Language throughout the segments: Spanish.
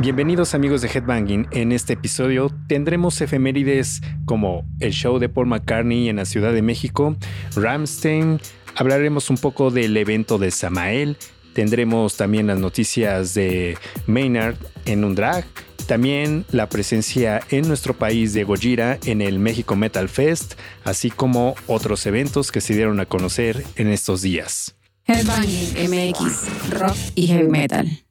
Bienvenidos amigos de Headbanging. En este episodio tendremos efemérides como el show de Paul McCartney en la Ciudad de México, Ramstein, hablaremos un poco del evento de Samael, tendremos también las noticias de Maynard en un drag, también la presencia en nuestro país de Gojira en el México Metal Fest, así como otros eventos que se dieron a conocer en estos días. Headbanging MX, rock y heavy metal.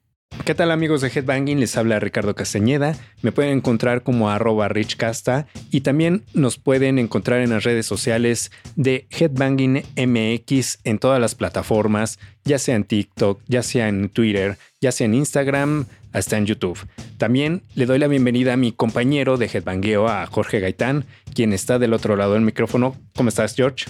¿Qué tal amigos de Headbanging? Les habla Ricardo Castañeda. Me pueden encontrar como arroba richcasta y también nos pueden encontrar en las redes sociales de Headbanging MX en todas las plataformas, ya sea en TikTok, ya sea en Twitter, ya sea en Instagram, hasta en YouTube. También le doy la bienvenida a mi compañero de Headbangueo, a Jorge Gaitán, quien está del otro lado del micrófono. ¿Cómo estás, George?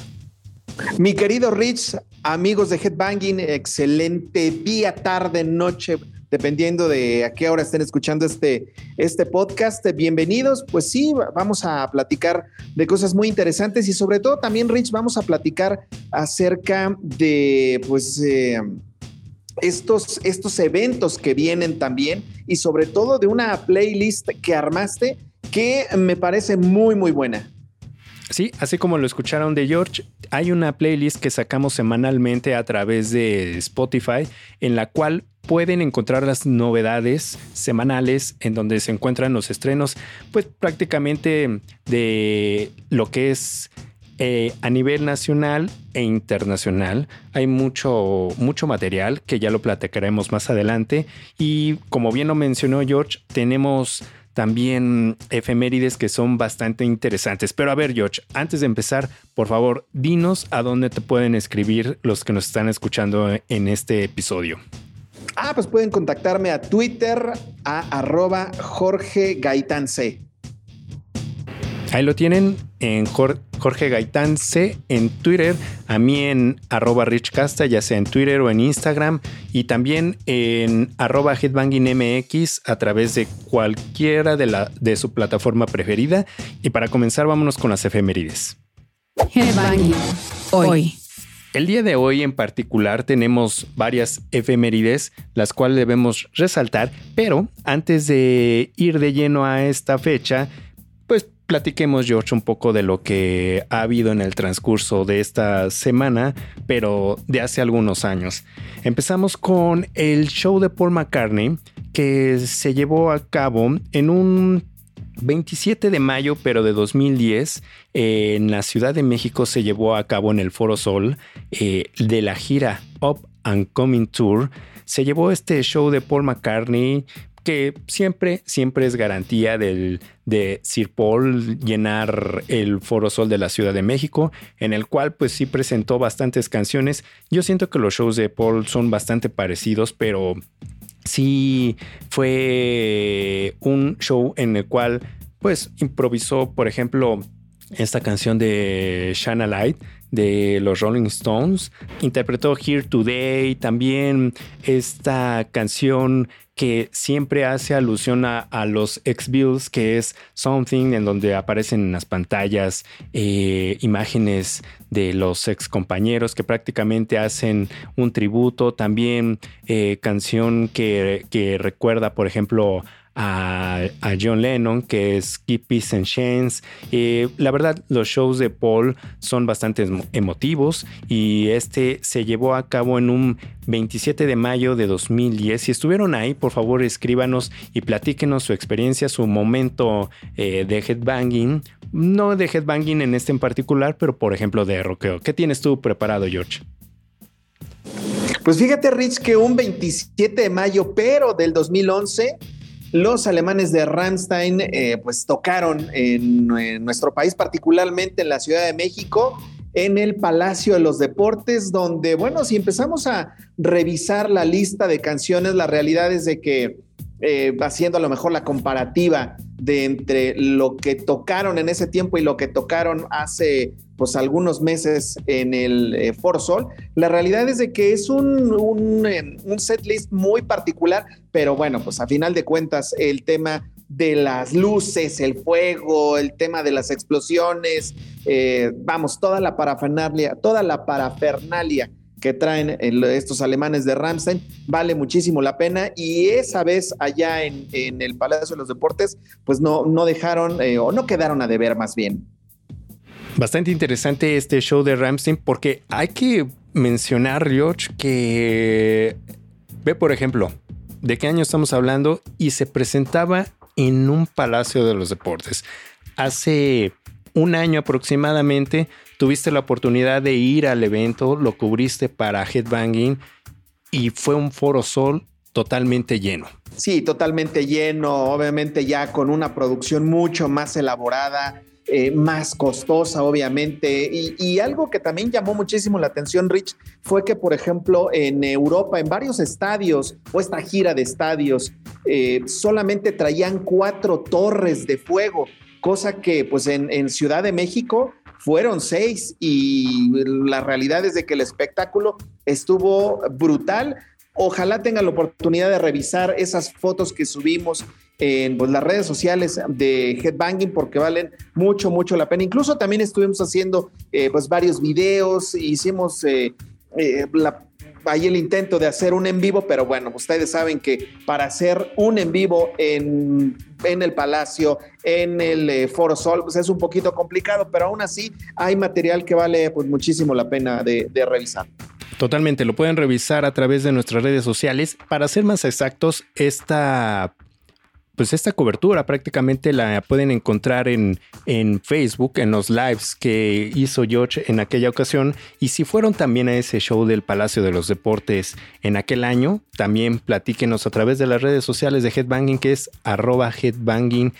Mi querido Rich, amigos de Headbanging, excelente día, tarde, noche dependiendo de a qué hora estén escuchando este, este podcast. Bienvenidos, pues sí, vamos a platicar de cosas muy interesantes y sobre todo también, Rich, vamos a platicar acerca de, pues, eh, estos, estos eventos que vienen también y sobre todo de una playlist que armaste que me parece muy, muy buena. Sí, así como lo escucharon de George, hay una playlist que sacamos semanalmente a través de Spotify en la cual pueden encontrar las novedades semanales en donde se encuentran los estrenos, pues prácticamente de lo que es eh, a nivel nacional e internacional. Hay mucho, mucho material que ya lo platicaremos más adelante. Y como bien lo mencionó George, tenemos también efemérides que son bastante interesantes. Pero a ver, George, antes de empezar, por favor, dinos a dónde te pueden escribir los que nos están escuchando en este episodio. Ah, pues pueden contactarme a Twitter a arroba Jorge Gaitán C. Ahí lo tienen en Jorge Gaitán C en Twitter, a mí en arroba richcasta, ya sea en Twitter o en Instagram, y también en arroba headbangingmx a través de cualquiera de, la, de su plataforma preferida. Y para comenzar, vámonos con las efemérides. Headbanging, hoy. El día de hoy en particular tenemos varias efemérides, las cuales debemos resaltar, pero antes de ir de lleno a esta fecha, pues platiquemos, George, un poco de lo que ha habido en el transcurso de esta semana, pero de hace algunos años. Empezamos con el show de Paul McCartney, que se llevó a cabo en un 27 de mayo, pero de 2010, en la Ciudad de México se llevó a cabo en el Foro Sol eh, de la gira Up and Coming Tour. Se llevó este show de Paul McCartney que siempre, siempre es garantía del, de Sir Paul llenar el Foro Sol de la Ciudad de México, en el cual pues sí presentó bastantes canciones. Yo siento que los shows de Paul son bastante parecidos, pero sí fue un show en el cual pues improvisó, por ejemplo, esta canción de Shana Light de los Rolling Stones. Interpretó Here Today, también esta canción que siempre hace alusión a, los X-Bills, que es Something, en donde aparecen en las pantallas eh, imágenes de los ex compañeros que prácticamente hacen un tributo. También eh, canción que, que recuerda, por ejemplo, a, John Lennon, que es Keep Peace and Chance. la verdad, los shows de Paul son bastante emotivos y este se llevó a cabo en un 27 de mayo de 2010. Si estuvieron ahí, por favor escríbanos y platíquenos su experiencia, su momento eh, de headbanging. No de headbanging en este en particular, pero por ejemplo de rockeo. ¿Qué tienes tú preparado, George? Pues fíjate, Rich, que un 27 de mayo, pero del 2011 los alemanes de Rammstein eh, pues tocaron en, nuestro país, particularmente en la Ciudad de México, en el Palacio de los Deportes, donde, bueno, si empezamos a revisar la lista de canciones, la realidad es de que eh, haciendo a lo mejor la comparativa de entre lo que tocaron en ese tiempo y lo que tocaron hace pues algunos meses en el eh, For Sol, la realidad es de que es un, eh, un set list muy particular, pero bueno, pues a final de cuentas el tema de las luces, el fuego, el tema de las explosiones, vamos, toda la parafernalia, toda la parafernalia que traen estos alemanes de Ramstein, vale muchísimo la pena y esa vez allá en, el Palacio de los Deportes, pues no, no dejaron eh, o no quedaron a deber más bien. Bastante interesante este show de Ramstein porque hay que mencionar, George, que ve por ejemplo, de qué año estamos hablando y se presentaba en un Palacio de los Deportes. Hace un año aproximadamente tuviste la oportunidad de ir al evento, lo cubriste para Headbanging y fue un foro sol totalmente lleno. Sí, totalmente lleno, obviamente ya con una producción mucho más elaborada, eh, más costosa, obviamente. Y, algo que también llamó muchísimo la atención, Rich, fue que, por ejemplo, en Europa, en varios estadios o esta gira de estadios, eh, solamente traían cuatro torres de fuego, cosa que pues en, en Ciudad de México fueron seis y la realidad es de que el espectáculo estuvo brutal. Ojalá tengan la oportunidad de revisar esas fotos que subimos en pues, las redes sociales de Headbanging porque valen mucho, mucho la pena. Incluso también estuvimos haciendo eh, pues varios videos, hicimos eh, eh, ahí el intento de hacer un en vivo, pero bueno, ustedes saben que para hacer un en vivo en, en el Palacio, en el Foro Sol, pues es un poquito complicado, pero aún así hay material que vale pues muchísimo la pena de revisar. Totalmente, lo pueden revisar a través de nuestras redes sociales. Para ser más exactos, esta pues esta cobertura prácticamente la pueden encontrar en, en Facebook, en los lives que hizo George en aquella ocasión. Y si fueron también a ese show del Palacio de los Deportes en aquel año, también platíquenos a través de las redes sociales de Headbanging, que es arroba headbangingmx.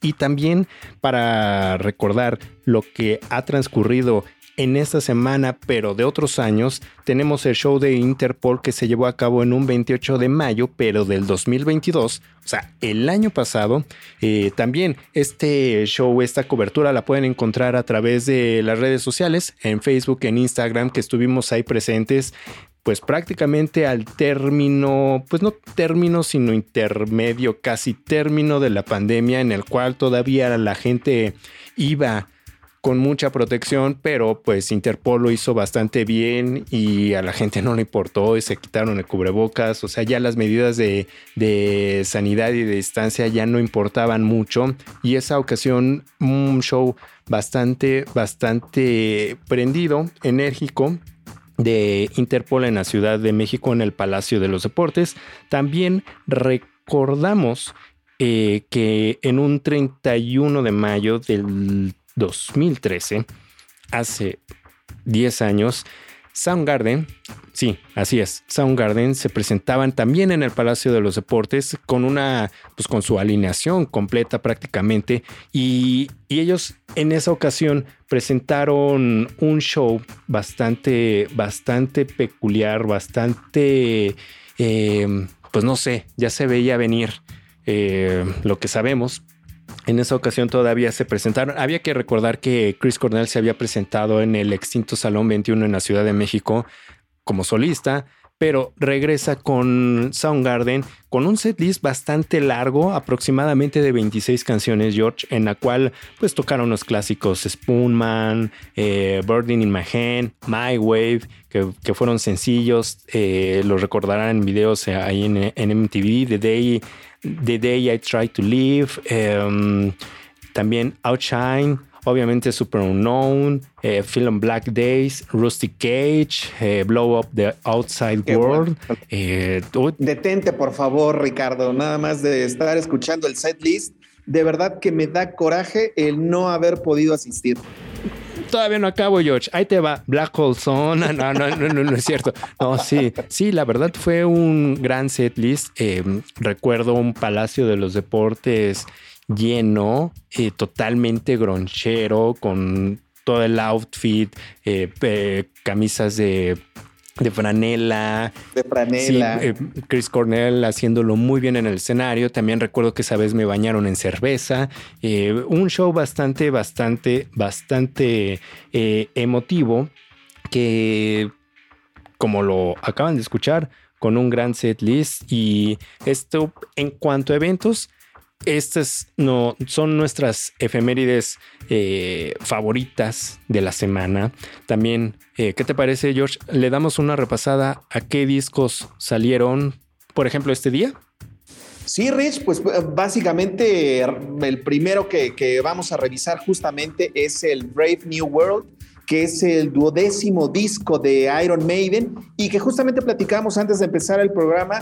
Y también para recordar lo que ha transcurrido en esta semana, pero de otros años, tenemos el show de Interpol que se llevó a cabo en un 28 de mayo, pero del 2022, o sea, el año pasado. Eh, también este show, esta cobertura la pueden encontrar a través de las redes sociales, en Facebook, en Instagram, que estuvimos ahí presentes pues prácticamente al término, pues no término, sino intermedio, casi término de la pandemia en el cual todavía la gente iba con mucha protección, pero pues Interpol lo hizo bastante bien y a la gente no le importó y se quitaron el cubrebocas, o sea, ya las medidas de, de sanidad y de distancia ya no importaban mucho y esa ocasión un show bastante, bastante prendido, enérgico de Interpol en la Ciudad de México en el Palacio de los Deportes. También recordamos eh, que en un 31 de mayo del 2013, hace 10 años, Soundgarden, sí, así es, Soundgarden se presentaban también en el Palacio de los Deportes con una, pues con su alineación completa prácticamente y, ellos en esa ocasión presentaron un show bastante, bastante peculiar, bastante, eh, pues no sé, ya se veía venir eh, lo que sabemos, en esa ocasión todavía se presentaron. Había que recordar que Chris Cornell se había presentado en el extinto Salón 21 en la Ciudad de México como solista, pero regresa con Soundgarden con un setlist bastante largo, aproximadamente de 26 canciones, George, en la cual pues tocaron los clásicos Spoonman, eh, Burning in My Hand, My Wave, que, fueron sencillos, eh, los recordarán en videos ahí en, en MTV, The Day The Day I Try to Live, em, también Outshine, obviamente Super Unknown, eh, Film Black Days, Rusty Cage, eh, Blow Up the Outside World. Eh, Detente, por favor, Ricardo, nada más de estar escuchando el set list. De verdad que me da coraje el no haber podido asistir todavía no acabo, George. Ahí te va. Black Hole Zone. No, no, no, no, no es cierto. No, sí, sí, la verdad fue un gran set list. Eh, recuerdo un Palacio de los Deportes lleno, eh, totalmente gronchero, con todo el outfit, eh, camisas de de franela. De franela. Eh, Chris Cornell haciéndolo muy bien en el escenario. También recuerdo que esa vez me bañaron en cerveza. Eh, un show bastante, bastante, bastante emotivo que, como lo acaban de escuchar, con un gran set list. Y esto, en cuanto a eventos, estas no, son nuestras efemérides eh, favoritas de la semana. También, eh, ¿qué te parece, George? Le damos una repasada a qué discos salieron, por ejemplo, este día. Sí, Rich, pues básicamente el primero que, vamos a revisar justamente es el Brave New World que es el duodécimo disco de Iron Maiden y que justamente platicamos antes de empezar el programa,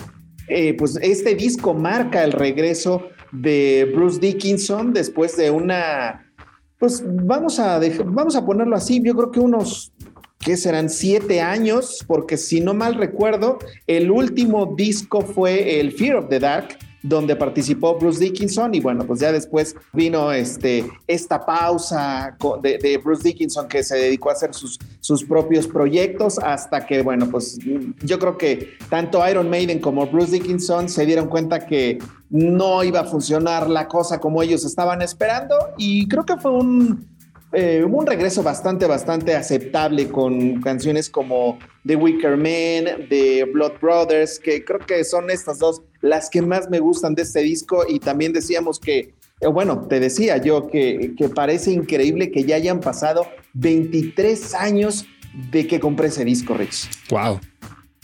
eh, pues este disco marca el regreso de Bruce Dickinson después de una, pues vamos a, vamos a ponerlo así, yo creo que unos que serán siete años, porque si no mal recuerdo, el último disco fue el Fear of the Dark, donde participó Bruce Dickinson y bueno, pues ya después vino este, esta pausa de, Bruce Dickinson que se dedicó a hacer sus, sus propios proyectos hasta que bueno, pues yo creo que tanto Iron Maiden como Bruce Dickinson se dieron cuenta que no iba a funcionar la cosa como ellos estaban esperando y creo que fue un eh, un regreso bastante, bastante aceptable con canciones como The Wicker Man, The Blood Brothers, que creo que son estas dos las que más me gustan de este disco y también decíamos que, eh, bueno, te decía yo que, que parece increíble que ya hayan pasado 23 años de que compré ese disco, Rich. Wow.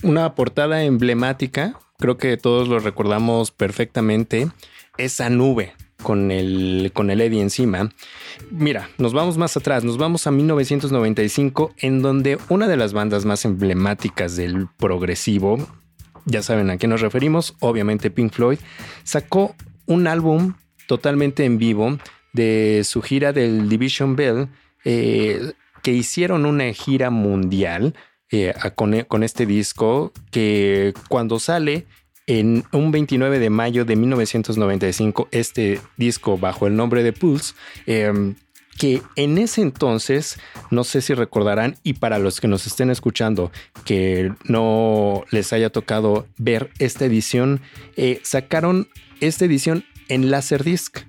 Una portada emblemática, creo que todos lo recordamos perfectamente, esa nube con el, con el Eddie encima. Mira, nos vamos más atrás, nos vamos a 1995, en donde una de las bandas más emblemáticas del progresivo, ya saben a qué nos referimos, obviamente Pink Floyd, sacó un álbum totalmente en vivo de su gira del Division Bell, eh, que hicieron una gira mundial eh, con, con este disco, que cuando sale en un 29 de mayo de 1995 este disco bajo el nombre de Pulse, em, que en ese entonces, no sé si recordarán, y para los que nos estén escuchando que no les haya tocado ver esta edición, eh, sacaron esta edición en Laserdisc.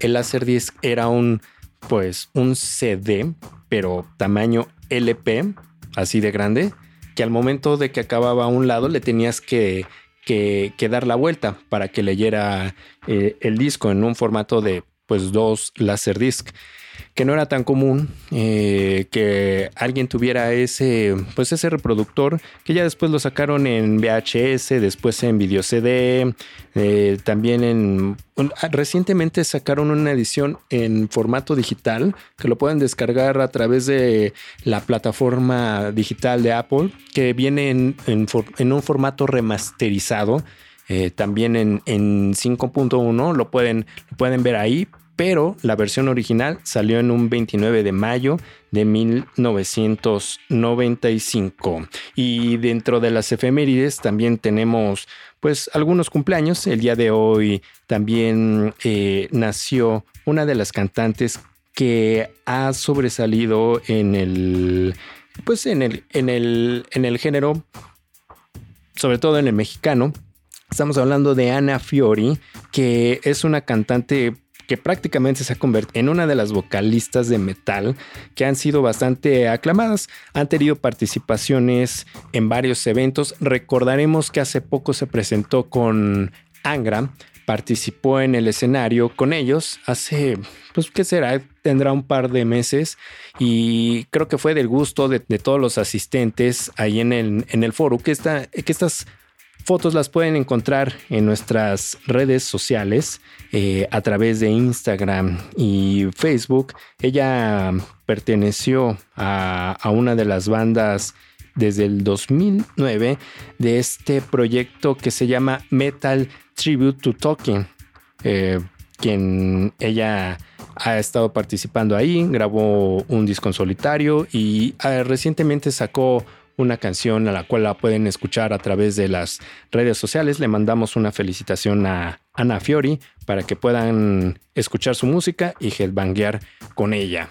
El Laserdisc era un, pues, un CD, pero tamaño LP, así de grande, que al momento de que acababa a un lado le tenías que que, dar la vuelta para que leyera eh, el disco en un formato de pues dos Laserdisc que no era tan común eh, que alguien tuviera ese, pues ese reproductor, que ya después lo sacaron en VHS, después en video CD, eh, también en... Recientemente sacaron una edición en formato digital que lo pueden descargar a través de la plataforma digital de Apple, que viene en, un formato remasterizado. Eh, también en, en 5.1 lo pueden, lo pueden ver ahí, pero la versión original salió en un 29 de mayo de 1995. Y dentro de las efemérides también tenemos pues algunos cumpleaños. El día de hoy también eh, nació una de las cantantes que ha sobresalido en el pues en el, en el, en el género, sobre todo en el mexicano. Estamos hablando de Ana Fiori, que es una cantante que prácticamente se ha convertido en una de las vocalistas de metal que han sido bastante aclamadas. Han tenido participaciones en varios eventos. Recordaremos que hace poco se presentó con Angra, participó en el escenario con ellos hace, pues, ¿qué será? Tendrá un par de meses y creo que fue del gusto de, todos los asistentes ahí en el, en el foro que, esta, que fotos las pueden encontrar en nuestras redes sociales eh, a través de Instagram y Facebook. Ella perteneció a, una de las bandas desde el 2009 de este proyecto que se llama Metal Tribute to Talking, eh, quien ella ha estado participando ahí, grabó un disco en solitario y ah, recientemente sacó una canción a la cual la pueden escuchar a través de las redes sociales. Le mandamos una felicitación a Ana Fiori para que puedan escuchar su música y headbanguear con ella.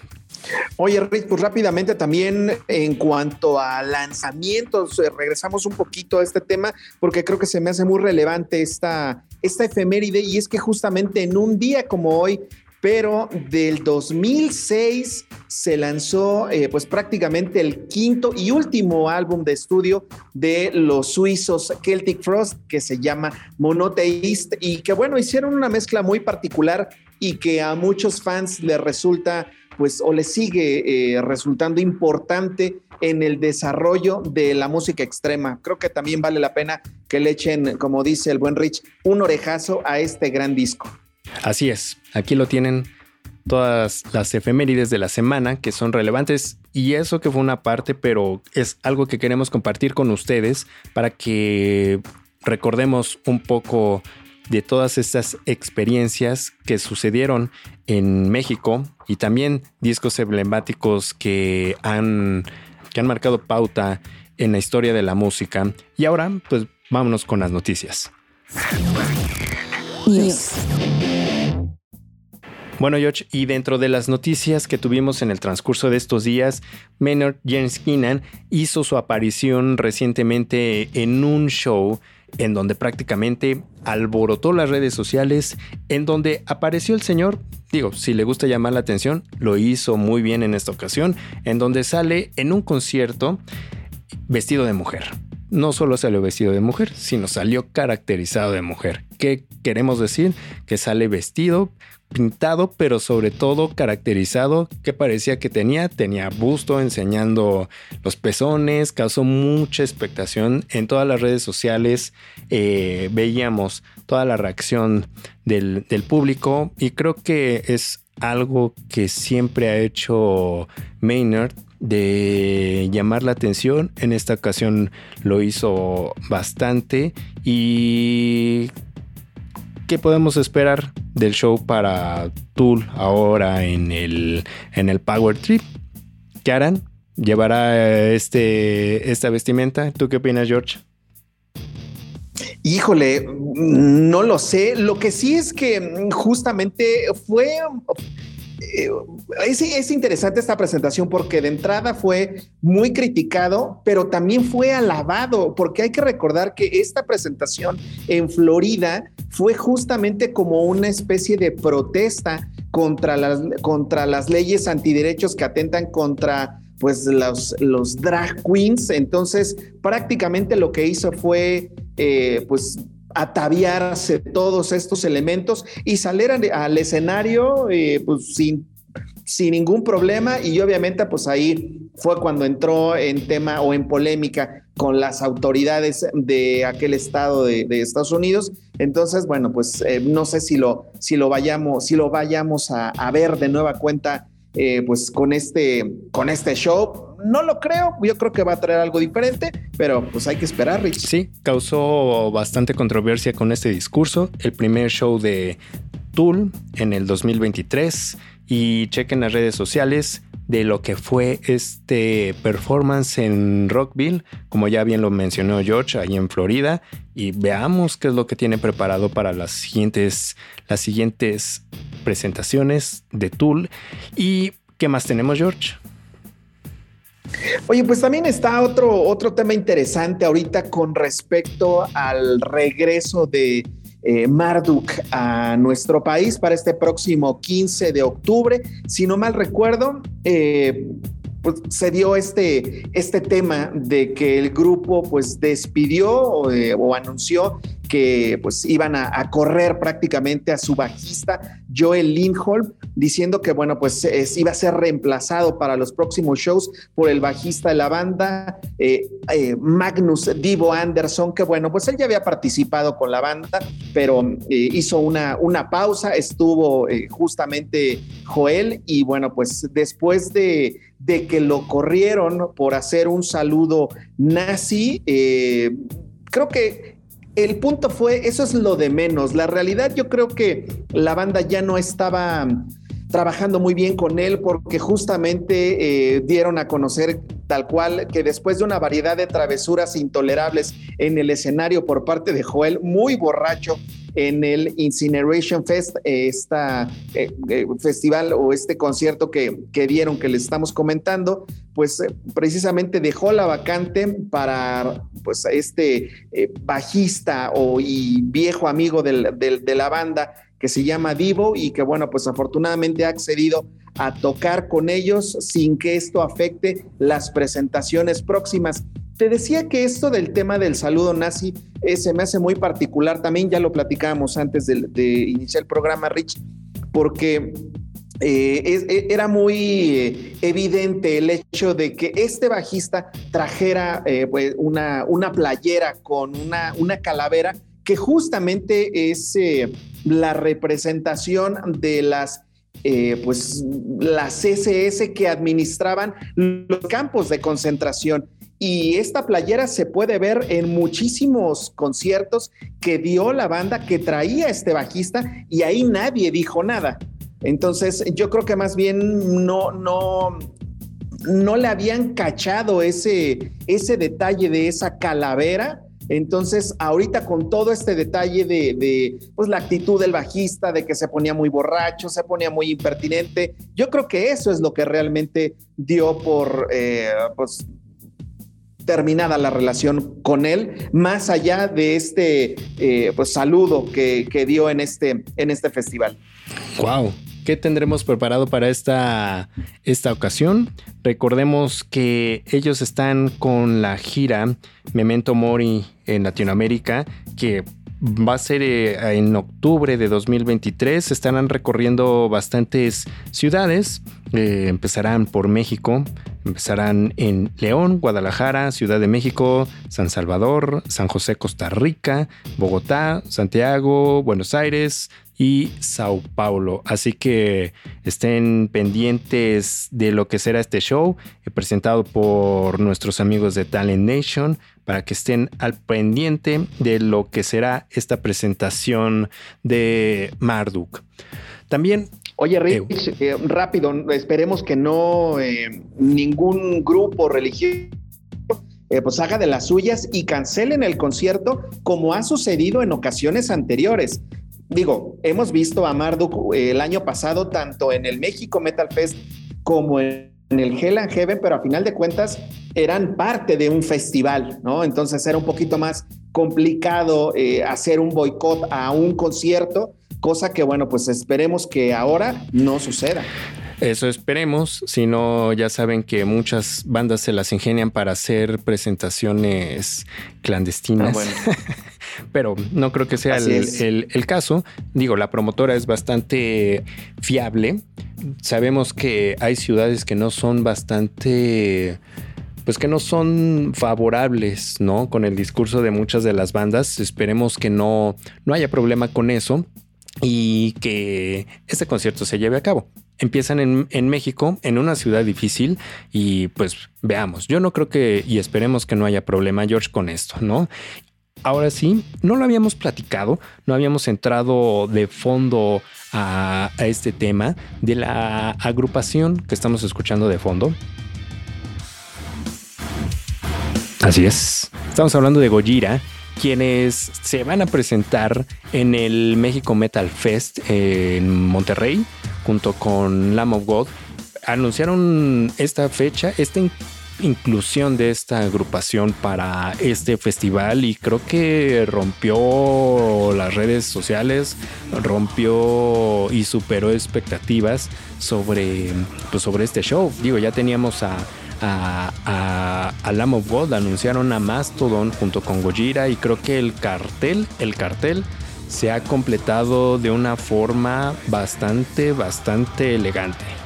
Oye, Rick, pues rápidamente también en cuanto a lanzamientos, eh, regresamos un poquito a este tema porque creo que se me hace muy relevante esta, esta efeméride y es que justamente en un día como hoy, pero del 2006 se lanzó eh, pues prácticamente el quinto y último álbum de estudio de los suizos Celtic Frost que se llama Monotheist y que bueno, hicieron una mezcla muy particular y que a muchos fans les resulta pues o les sigue eh, resultando importante en el desarrollo de la música extrema. Creo que también vale la pena que le echen, como dice el buen Rich, un orejazo a este gran disco. Así es, aquí lo tienen todas las efemérides de la semana que son relevantes y eso que fue una parte, pero es algo que queremos compartir con ustedes para que recordemos un poco de todas estas experiencias que sucedieron en México y también discos emblemáticos que han, que han marcado pauta en la historia de la música. Y ahora, pues vámonos con las noticias. Bueno, George, y dentro de las noticias que tuvimos en el transcurso de estos días, Maynard James Keenan hizo su aparición recientemente en un show en donde prácticamente alborotó las redes sociales, en donde apareció el señor, digo, si le gusta llamar la atención, lo hizo muy bien en esta ocasión, en donde sale en un concierto vestido de mujer. No solo salió vestido de mujer, sino salió caracterizado de mujer. ¿Qué queremos decir? Que sale vestido pintado, pero sobre todo caracterizado, que parecía que tenía, tenía busto enseñando los pezones, causó mucha expectación en todas las redes sociales, eh, veíamos toda la reacción del, del público y creo que es algo que siempre ha hecho Maynard de llamar la atención. En esta ocasión lo hizo bastante y ¿qué podemos esperar del show para Tool ahora en el, en el Power Trip? ¿Qué harán? ¿Llevará este, esta vestimenta? ¿Tú qué opinas, George? Híjole, no lo sé. Lo que sí es que justamente fue eh, es, interesante esta presentación porque de entrada fue muy criticado, pero también fue alabado, porque hay que recordar que esta presentación en Florida fue justamente como una especie de protesta contra las, contra las leyes antiderechos que atentan contra pues los, los drag queens. Entonces, prácticamente lo que hizo fue eh, pues ataviarse todos estos elementos y salir al, escenario eh, pues sin, sin ningún problema y obviamente pues ahí fue cuando entró en tema o en polémica con las autoridades de aquel estado de, Estados Unidos. Entonces, bueno, pues eh, no sé si lo, si lo vayamos, si lo vayamos a, ver de nueva cuenta eh, pues con este, con este show. No lo creo, yo creo que va a traer algo diferente, pero pues hay que esperar, Rich. Sí, causó bastante controversia con este discurso. El primer show de Tool en el 2023 y chequen las redes sociales de lo que fue este performance en Rockville, como ya bien lo mencionó George, ahí en Florida, y veamos qué es lo que tiene preparado para las siguientes, las siguientes presentaciones de Tool. ¿Y qué más tenemos, George? Oye, pues también está otro, otro tema interesante ahorita con respecto al regreso de eh, Marduk a nuestro país para este próximo 15 de octubre. Si no mal recuerdo, eh, pues se dio este, este tema de que el grupo pues despidió o, eh, anunció que pues iban a, correr prácticamente a su bajista Joel Lindholm, diciendo que bueno pues iba a ser reemplazado para los próximos shows por el bajista de la banda eh, eh, Magnus Divo Anderson, que bueno pues él ya había participado con la banda, pero hizo una, una pausa, estuvo justamente Joel y bueno pues después de de que lo corrieron por hacer un saludo nazi. Eh, creo que el punto fue, eso es lo de menos. La realidad yo creo que la banda ya no estaba trabajando muy bien con él porque justamente eh, dieron a conocer tal cual que después de una variedad de travesuras intolerables en el escenario por parte de Joel, muy borracho, en el Incineration Fest, este festival o este concierto que, que, dieron que les estamos comentando, pues precisamente dejó la vacante para pues este bajista o y viejo amigo de la banda que se llama Divo y que bueno, pues afortunadamente ha accedido a tocar con ellos sin que esto afecte las presentaciones próximas. Te decía que esto del tema del saludo nazi eh, se me hace muy particular, también ya lo platicábamos antes de, iniciar el programa, Rich, porque eh, e, era muy eh, evidente el hecho de que este bajista trajera pues una, una, playera con una, una, calavera que justamente es la representación de las pues las SS que administraban los campos de concentración. Y esta playera se puede ver en muchísimos conciertos que dio la banda que traía este bajista y ahí nadie dijo nada. Entonces, yo creo que más bien no, no, no le habían cachado ese, ese detalle de esa calavera. Entonces, ahorita con todo este detalle de, pues, la actitud del bajista, de que se ponía muy borracho, se ponía muy impertinente, yo creo que eso es lo que realmente dio por, eh, pues, terminada la relación con él, más allá de este eh, pues, saludo que, dio en este, en este festival. Wow. ¿Qué tendremos preparado para esta, esta ocasión? Recordemos que ellos están con la gira Memento Mori en Latinoamérica, que va a ser eh, en octubre de 2023. Estarán recorriendo bastantes ciudades. Eh, empezarán por México, empezarán en León, Guadalajara, Ciudad de México, San Salvador, San José, Costa Rica, Bogotá, Santiago, Buenos Aires, y Sao Paulo. Así que estén pendientes de lo que será este show eh, presentado por nuestros amigos de Talent Nation para que estén al pendiente de lo que será esta presentación de Marduk. También Oye, Rich, eh, rápido, esperemos que no eh, ningún grupo religioso pues haga de las suyas y cancelen el concierto como ha sucedido en ocasiones anteriores digo, hemos visto a Marduk eh, el año pasado tanto en el México Metal Fest como en el Hell and Heaven, pero a final de cuentas eran parte de un festival, ¿no? Entonces era un poquito más complicado eh, hacer un boicot a un concierto, cosa que, bueno, pues esperemos que ahora no suceda. Eso esperemos, si no ya saben que muchas bandas se las ingenian para hacer presentaciones clandestinas. Ah, Pero no creo que sea el, caso. Digo, la promotora es bastante fiable. Sabemos que hay ciudades que no son bastante pues que no son favorables, ¿no? Con el discurso de muchas de las bandas. Esperemos que no, no haya problema con eso y que este concierto se lleve a cabo empiezan en, México, en una ciudad difícil, y pues veamos, yo no creo que, y esperemos que no haya problema, George, con esto, ¿no? Ahora sí, no lo habíamos platicado, no habíamos entrado de fondo a, a este tema de la agrupación que estamos escuchando de fondo. Así es, estamos hablando de Gojira quienes se van a presentar en el México Metal Fest en Monterrey junto con Lamb of God. Anunciaron esta fecha, esta inclusión de esta agrupación para este festival y creo que rompió las redes sociales, rompió y superó expectativas sobre, pues sobre este show. Digo, ya teníamos a a, a, a Lamb of God, anunciaron a Mastodon junto con Gojira y creo que el cartel, el cartel se ha completado de una forma bastante, bastante elegante.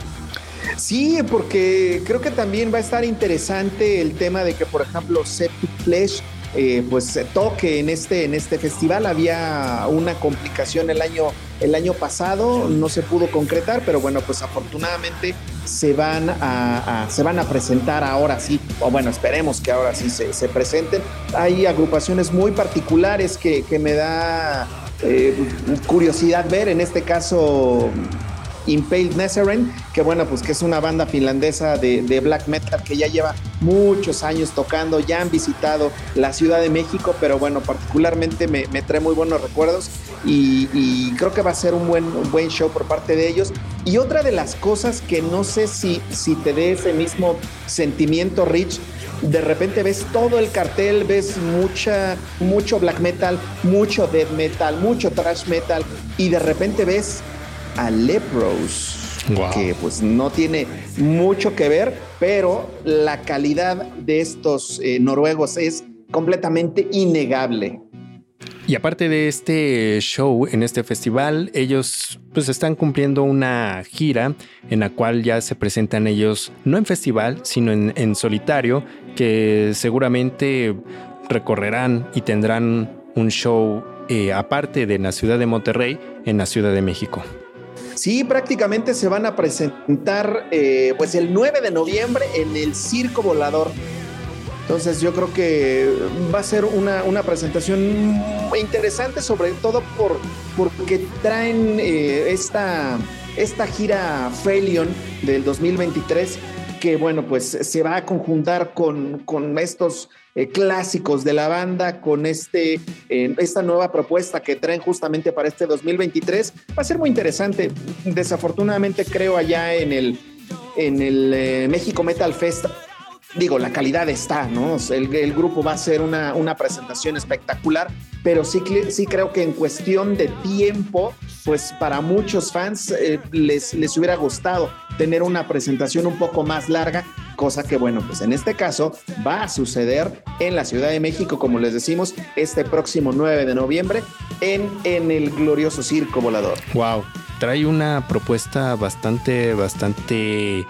Sí, porque creo que también va a estar interesante el tema de que, por ejemplo, Septic Flesh eh, pues toque en este, en este festival. Había una complicación el año, el año pasado, no se pudo concretar, pero bueno, pues afortunadamente se van a, se van a presentar ahora sí, o bueno, esperemos que ahora sí se, presenten. Hay agrupaciones muy particulares que, me da eh, curiosidad ver, en este caso Impaled Nazarene, que bueno, pues que es una banda finlandesa de, black metal que ya lleva muchos años tocando, ya han visitado la Ciudad de México, pero bueno, particularmente me, trae muy buenos recuerdos y, creo que va a ser un buen, buen show por parte de ellos. Y otra de las cosas que no sé si, si te dé ese mismo sentimiento, Rich, de repente ves todo el cartel, ves mucha, mucho black metal, mucho death metal, mucho thrash metal y de repente ves a Lepros. que pues no tiene mucho que ver, pero la calidad de estos eh, noruegos es completamente innegable. Y aparte de este show en este festival, ellos pues están cumpliendo una gira en la cual ya se presentan ellos no en festival, sino en, solitario, que seguramente recorrerán y tendrán un show eh, aparte de la ciudad de Monterrey en la Ciudad de México. Sí, prácticamente se van a presentar eh, pues el 9 de noviembre en el Circo Volador. Entonces yo creo que va a ser una, presentación interesante, sobre todo por, porque traen eh, esta, esta gira Felion del 2023 que bueno, pues se va a conjuntar con, con estos eh, clásicos de la banda, con este, eh, esta nueva propuesta que traen justamente para este 2023. Va a ser muy interesante. Desafortunadamente creo allá en el, en el México Metal Fest digo, la calidad está, ¿no? El, grupo va a ser una, una, presentación espectacular, pero sí, sí creo que en cuestión de tiempo, pues para muchos fans eh, les, les hubiera gustado tener una presentación un poco más larga, cosa que bueno, pues en este caso va a suceder en la Ciudad de México, como les decimos, este próximo 9 de noviembre en, en el glorioso Circo Volador. Wow, trae una propuesta bastante, bastante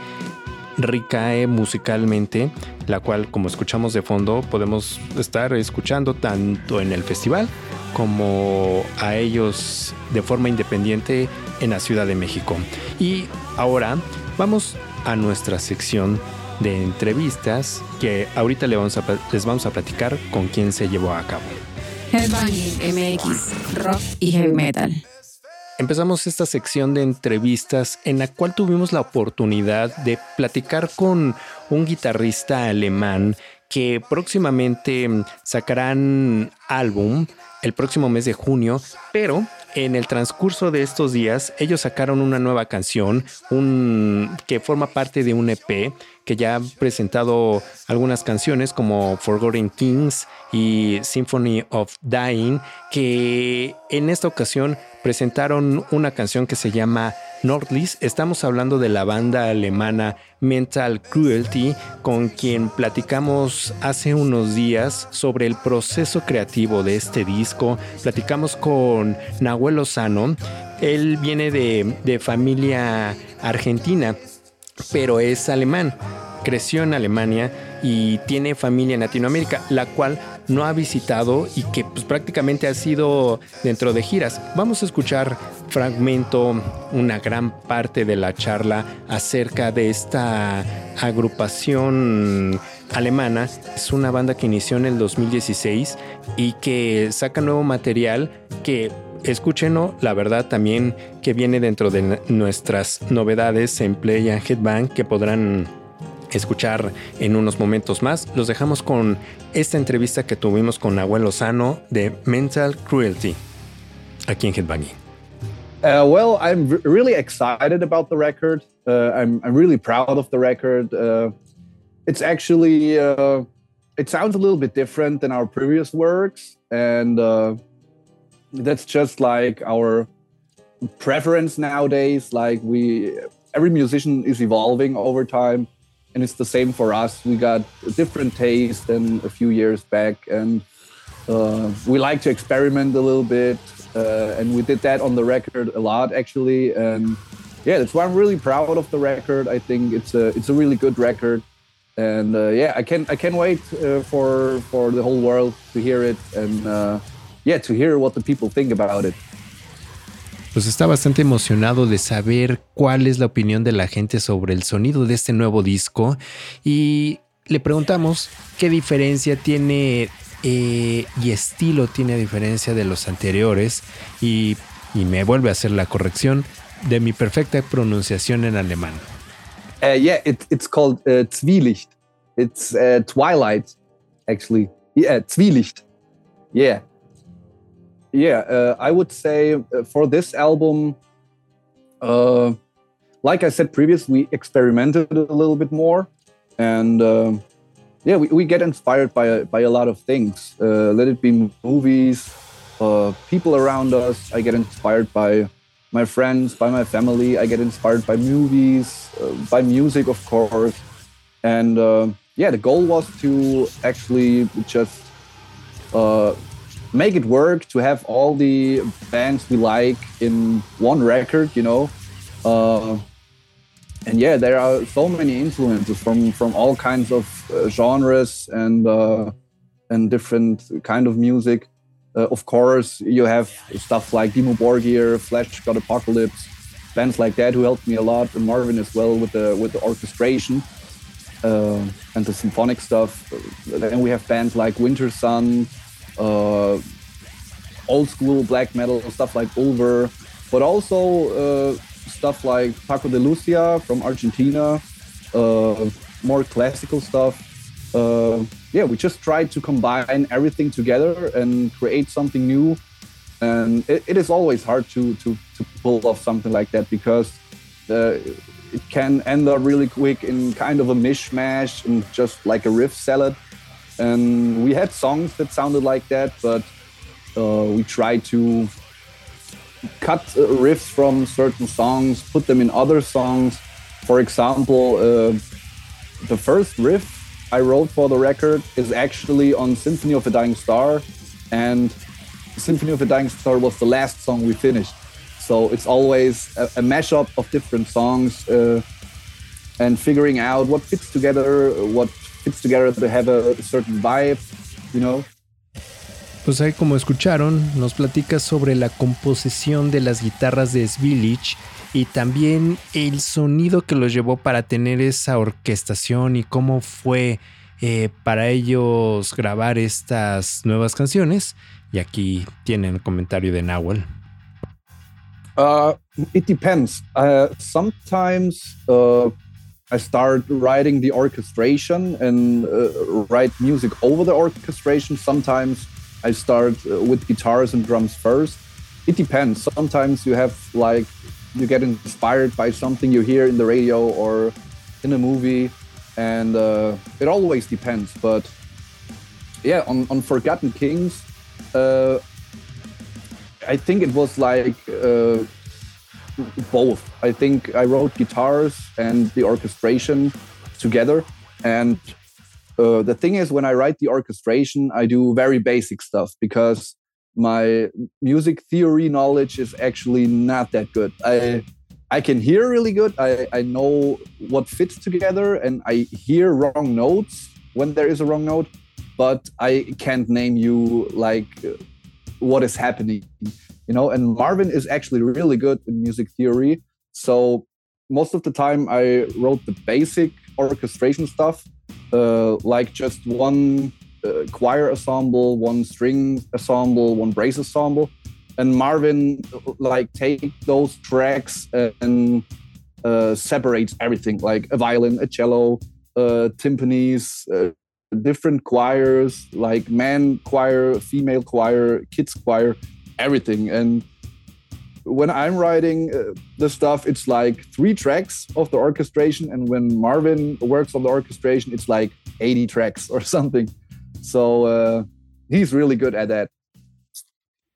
ricae musicalmente, la cual como escuchamos de fondo podemos estar escuchando tanto en el festival como a ellos de forma independiente en la Ciudad de México. Y ahora vamos a nuestra sección de entrevistas que ahorita les vamos a, les vamos a platicar con quién se llevó a cabo. Headbanging MX, rock y heavy metal empezamos esta sección de entrevistas en la cual tuvimos la oportunidad de platicar con un guitarrista alemán que próximamente sacarán álbum el próximo mes de junio, pero en el transcurso de estos días ellos sacaron una nueva canción un, que forma parte de un EP que ya ha presentado algunas canciones como Forgotten Kings y Symphony of Dying, que en esta ocasión presentaron una canción que se llama Nordlis. Estamos hablando de la banda alemana Mental Cruelty, con quien platicamos hace unos días sobre el proceso creativo de este disco. Platicamos con Nahuel Lozano. Él viene de, de familia argentina, pero es alemán. Creció en Alemania y tiene familia en Latinoamérica, la cual no ha visitado y que pues, prácticamente ha sido dentro de giras. Vamos a escuchar fragmento, una gran parte de la charla acerca de esta agrupación alemana. Es una banda que inició en el 2016 y que saca nuevo material que escúchenlo, la verdad también que viene dentro de nuestras novedades en Play and Headbang que podrán escuchar en unos momentos más. Los dejamos con esta entrevista que tuvimos con Abuelo Sano de Mental Cruelty aquí en Headbanging. Uh, well, I'm really excited about the record. Uh, I'm, I'm really proud of the record. Uh, it's actually, uh, it sounds a little bit different than our previous works. And uh, that's just like our preference nowadays. Like we, every musician is evolving over time and it's the same for us. We got a different taste than a few years back, and uh, we like to experiment a little bit, uh, and we did that on the record a lot actually. And yeah, that's why I'm really proud of the record. I think it's a it's a really good record, and uh, yeah, I can I can't wait uh, for for the whole world to hear it and uh, yeah to hear what the people think about it. Pues está bastante emocionado de saber cuál es la opinión de la gente sobre el sonido de este nuevo disco y le preguntamos qué diferencia tiene eh, y estilo tiene a diferencia de los anteriores y, me vuelve a hacer la corrección de mi perfecta pronunciación en alemán. Uh, yeah, it's called uh, Zwielicht. It's uh, Twilight, actually. Yeah, Zwielicht. Yeah. Yeah, uh, I would say uh, for this album, uh, like I said previously, we experimented a little bit more, and uh, yeah, we, we get inspired by by a lot of things. Uh, let it be movies, uh, people around us. I get inspired by my friends, by my family. I get inspired by movies, by music, of course. And yeah, the goal was to actually just make it work, to have all the bands we like in one record, you know. Uh, and yeah, there are so many influences from from all kinds of uh, genres and uh, and different kind of music. Uh, of course, you have stuff like Dimo Borgir, Fleshgod Apocalypse, bands like that who helped me a lot, and Marvin as well with the with the orchestration uh, and the symphonic stuff. Then we have bands like Winter Sun, uh, old school black metal stuff like Ulver, but also uh, stuff like Paco de Lucia from Argentina, uh, more classical stuff. Uh, yeah, we just tried to combine everything together and create something new. And it, it is always hard to, to, to pull off something like that because it can end up really quick in kind of a mishmash and just like a riff salad. And we had songs that sounded like that, but uh, we tried to cut uh, riffs from certain songs, put them in other songs. For example, uh, the first riff I wrote for the record is actually on Symphony of a Dying Star, and Symphony of a Dying Star was the last song we finished. So it's always a, a mashup of different songs uh, and figuring out what fits together, what fits together to have a, a certain vibe, you know. Pues ahí como escucharon, nos platica sobre la composición de las guitarras de Svilich y también el sonido que los llevó para tener esa orquestación y cómo fue eh, para ellos grabar estas nuevas canciones. Y aquí tienen un comentario de Nahuel. Uh, it depends. Uh, sometimes uh, I start writing the orchestration and uh, write music over the orchestration. Sometimes I start uh, with guitars and drums first. It depends. Sometimes you have like you get inspired by something you hear in the radio or in a movie, and uh, it always depends. But yeah, on, on Forgotten Kings, uh, I think it was like uh, both. I think I wrote guitars and the orchestration together, and uh, the thing is, when I write the orchestration, I do very basic stuff because my music theory knowledge is actually not that good. I I can hear really good. I, I know what fits together and I hear wrong notes when there is a wrong note, but I can't name you like what is happening. You know, and Marvin is actually really good in music theory. So most of the time I wrote the basic orchestration stuff uh, like just one uh, choir ensemble, one string ensemble, one brass ensemble, and Marvin like take those tracks and uh, separates everything, like a violin, a cello, uh, timpanis, uh, different choirs, like man choir, female choir, kids choir, everything, and when I'm writing uh, the stuff, it's like three tracks of the orchestration, and when Marvin works on the orchestration, it's like 80 tracks or something. So uh, he's really good at that.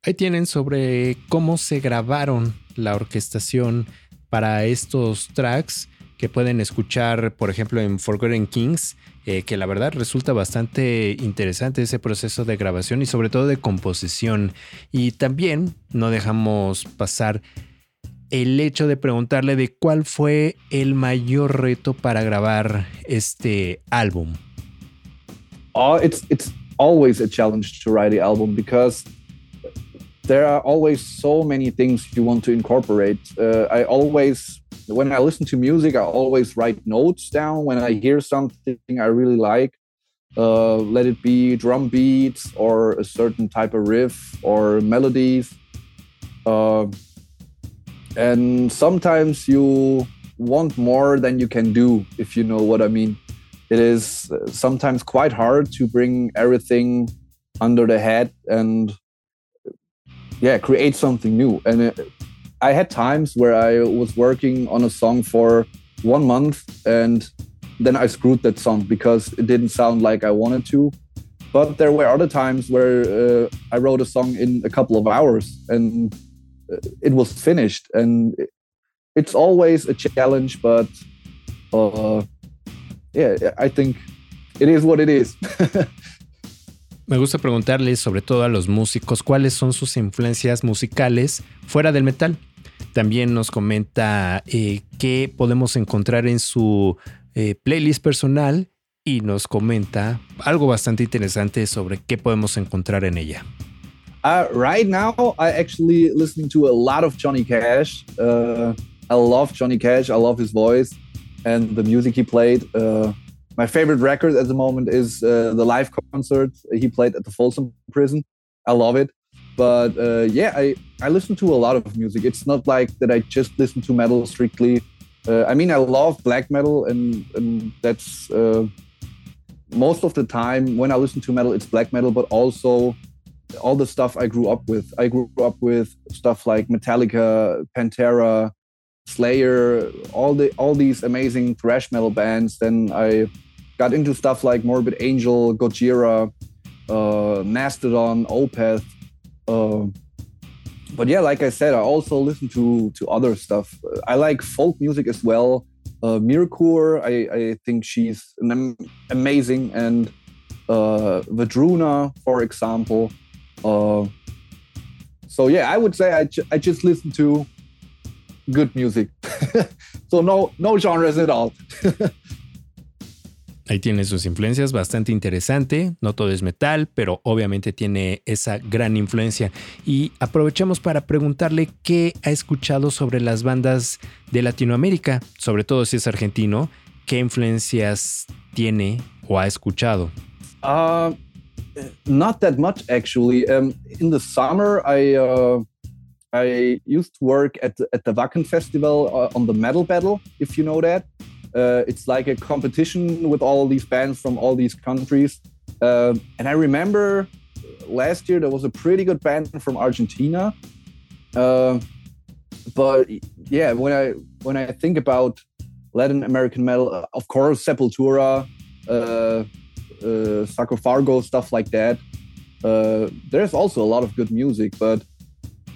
Ahí tienen sobre cómo se grabaron la orquestación para estos tracks que pueden escuchar, por ejemplo, en Forgotten Kings, eh, que la verdad resulta bastante interesante ese proceso de grabación y sobre todo de composición. Y también no dejamos pasar el hecho de preguntarle de cuál fue el mayor reto para grabar este álbum. Oh, it's always a challenge to write the album because there are always so many things you want to incorporate. Uh, I always, when I listen to music, I always write notes down when I hear something I really like. Uh, let it be drum beats or a certain type of riff or melodies. Uh, and sometimes you want more than you can do, if you know what I mean. It is sometimes quite hard to bring everything under the head and yeah create something new and it, i had times where i was working on a song for one month and then I screwed that song because it didn't sound like I wanted to. But there were other times where uh, I wrote a song in a couple of hours and uh, it was finished. And it's always a challenge, but uh, yeah, I think it is what it is. Me gusta preguntarles, sobre todo a los músicos, cuáles son sus influencias musicales fuera del metal. También nos comenta eh, qué podemos encontrar en su eh, playlist personal y nos comenta algo bastante interesante sobre qué podemos encontrar en ella. Uh, right now, I actually listening to a lot of Johnny Cash. Uh, I love Johnny Cash. I love his voice and the music he played. Uh, my favorite record at the moment is uh, the live concert he played at the Folsom Prison. I love it. But uh, yeah, I, I listen to a lot of music. It's not like that I just listen to metal strictly. Uh, I mean, I love black metal, and, and that's most of the time when I listen to metal, it's black metal, but also all the stuff I grew up with. I grew up with stuff like Metallica, Pantera, Slayer, all the all these amazing thrash metal bands. Then I got into stuff like Morbid Angel, Gojira, uh, Mastodon, Opeth. Uh, but yeah, like I said, I also listen to to other stuff. I like folk music as well. Uh, I, I think she's am amazing, and uh, Vadruna, for example. Uh, so yeah, I would say I, I just listen to good music. so no no genres at all. Ahí tiene sus influencias, bastante interesante. No todo es metal, pero obviamente tiene esa gran influencia. Y aprovechamos para preguntarle qué ha escuchado sobre las bandas de Latinoamérica, sobre todo si es argentino. ¿Qué influencias tiene o ha escuchado? Uh, not that much actually. Um, in the summer, I uh, I used to work at the, at the Wacken Festival uh, on the Metal Battle, if you know that. Uh, it's like a competition with all these bands from all these countries. Uh, and I remember last year there was a pretty good band from Argentina. Uh, but yeah, when I when I think about Latin American metal, uh, of course Sepultura, uh, uh, Sarcophago, stuff like that. there's also a lot of good music, but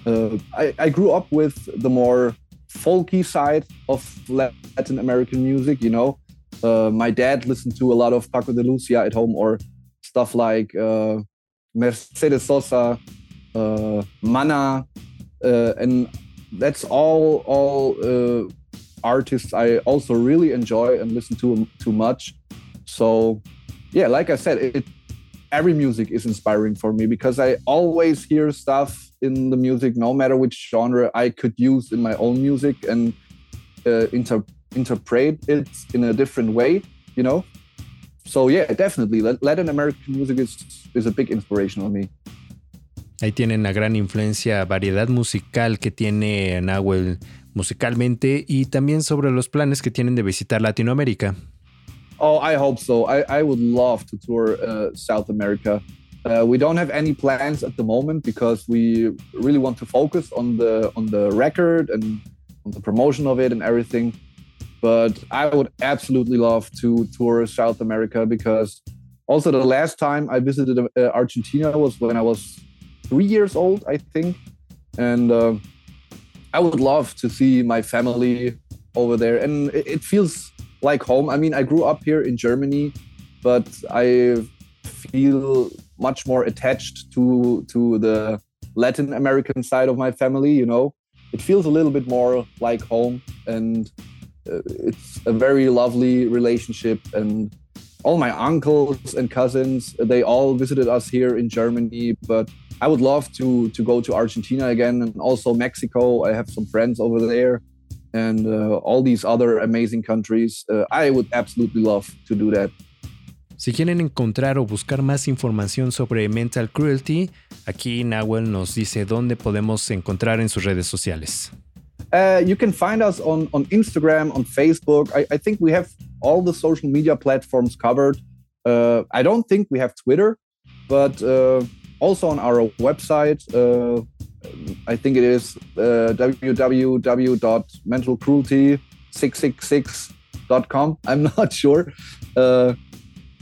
I, I grew up with the more folky side of Latin American music. You know, uh, my dad listened to a lot of Paco de Lucia at home or stuff like uh, Mercedes Sosa, uh, Mana, uh, and that's all all uh, artists I also really enjoy and listen to too much. So, yeah, like I said, it, every music is inspiring for me because I always hear stuff in the music, no matter which genre I could use in my own music and uh, inter- interpret it in a different way, you know? So yeah, definitely Latin American music is, is a big inspiration on me. Ahí tienen una gran influencia, variedad musical que tiene Nahuel musicalmente y también sobre los planes que tienen de visitar Latinoamérica. Oh, I hope so. I, I would love to tour uh, South America. Uh, we don't have any plans at the moment because we really want to focus on the on the record and on the promotion of it and everything. But I would absolutely love to tour South America because also the last time I visited uh, Argentina was when I was three years old, I think, and uh, I would love to see my family over there, and it, it feels like home. I mean, I grew up here in Germany, but I feel much more attached to to the Latin American side of my family. You know, it feels a little bit more like home, and uh, it's a very lovely relationship. And all my uncles and cousins, they all visited us here in Germany, but I would love to to go to Argentina again and also Mexico. I have some friends over there and uh, all these other amazing countries. Uh, I would absolutely love to do that. Si quieren encontrar o buscar más información sobre mental cruelty, aquí Nahuel nos dice dónde podemos encontrar en sus redes sociales. Uh, you can find us on, on Instagram, on Facebook. I, I think we have all the social media platforms covered. Uh, I don't think we have Twitter, but uh, also on our website, uh, I think it is uh, www.mentalcruelty666 com. I'm not sure. Uh,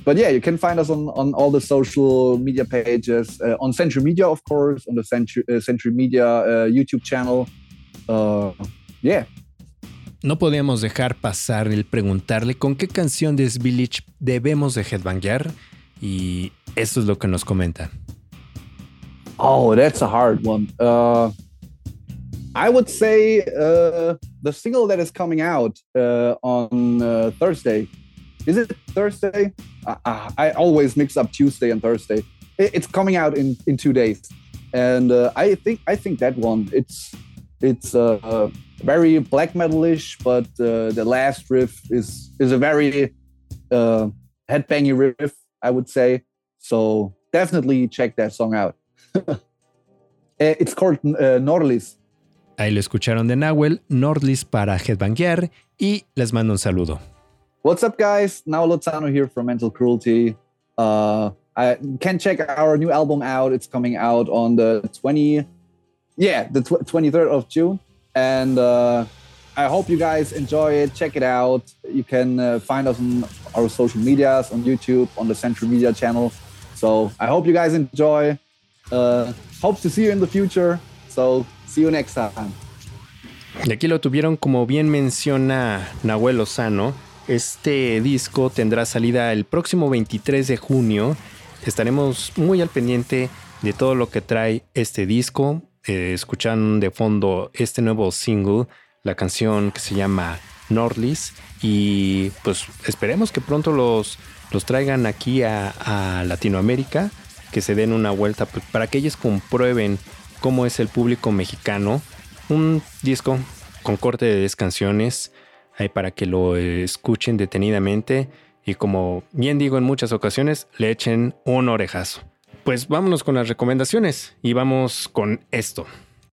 but yeah, you can find us on, on all the social media pages, uh, on Century Media, of course, on the Century, uh, Century Media uh, YouTube channel. Uh, yeah. No podíamos dejar pasar el preguntarle con qué canción de Village debemos de headbanguear y esto es lo que nos comenta. Oh, that's a hard one. Uh, I would say uh, the single that is coming out uh, on uh, Thursday. Is it Thursday? I, I, always mix up Tuesday and Thursday. It's coming out in, in two days, and uh, I think I think that one. It's it's uh, very black metalish, but uh, the last riff is is a very headbangy riff, I would say. So definitely check that song out. it's called Norlis Ahí lo escucharon de Nahuel, Nordlis para Headbanguear y les mando un saludo. What's up, guys? Now Lozano here from Mental Cruelty. Uh, I can check our new album out. It's coming out on the 20, yeah, the 23rd of June. And uh, I hope you guys enjoy it. Check it out. You can uh, find us on our social medias, on YouTube, on the Central Media channel. So I hope you guys enjoy. Uh, hope to see you in the future. So See you next time. Y aquí lo tuvieron, como bien menciona Nahuel Lozano. Este disco tendrá salida el próximo 23 de junio. Estaremos muy al pendiente de todo lo que trae este disco. Eh, escuchan de fondo este nuevo single, la canción que se llama Nordlis. Y pues esperemos que pronto los, los traigan aquí a, a Latinoamérica, que se den una vuelta pues, para que ellos comprueben cómo es el público mexicano. Un disco con corte de 10 canciones para que lo escuchen detenidamente y como bien digo en muchas ocasiones, le echen un orejazo. Pues vámonos con las recomendaciones y vamos con esto.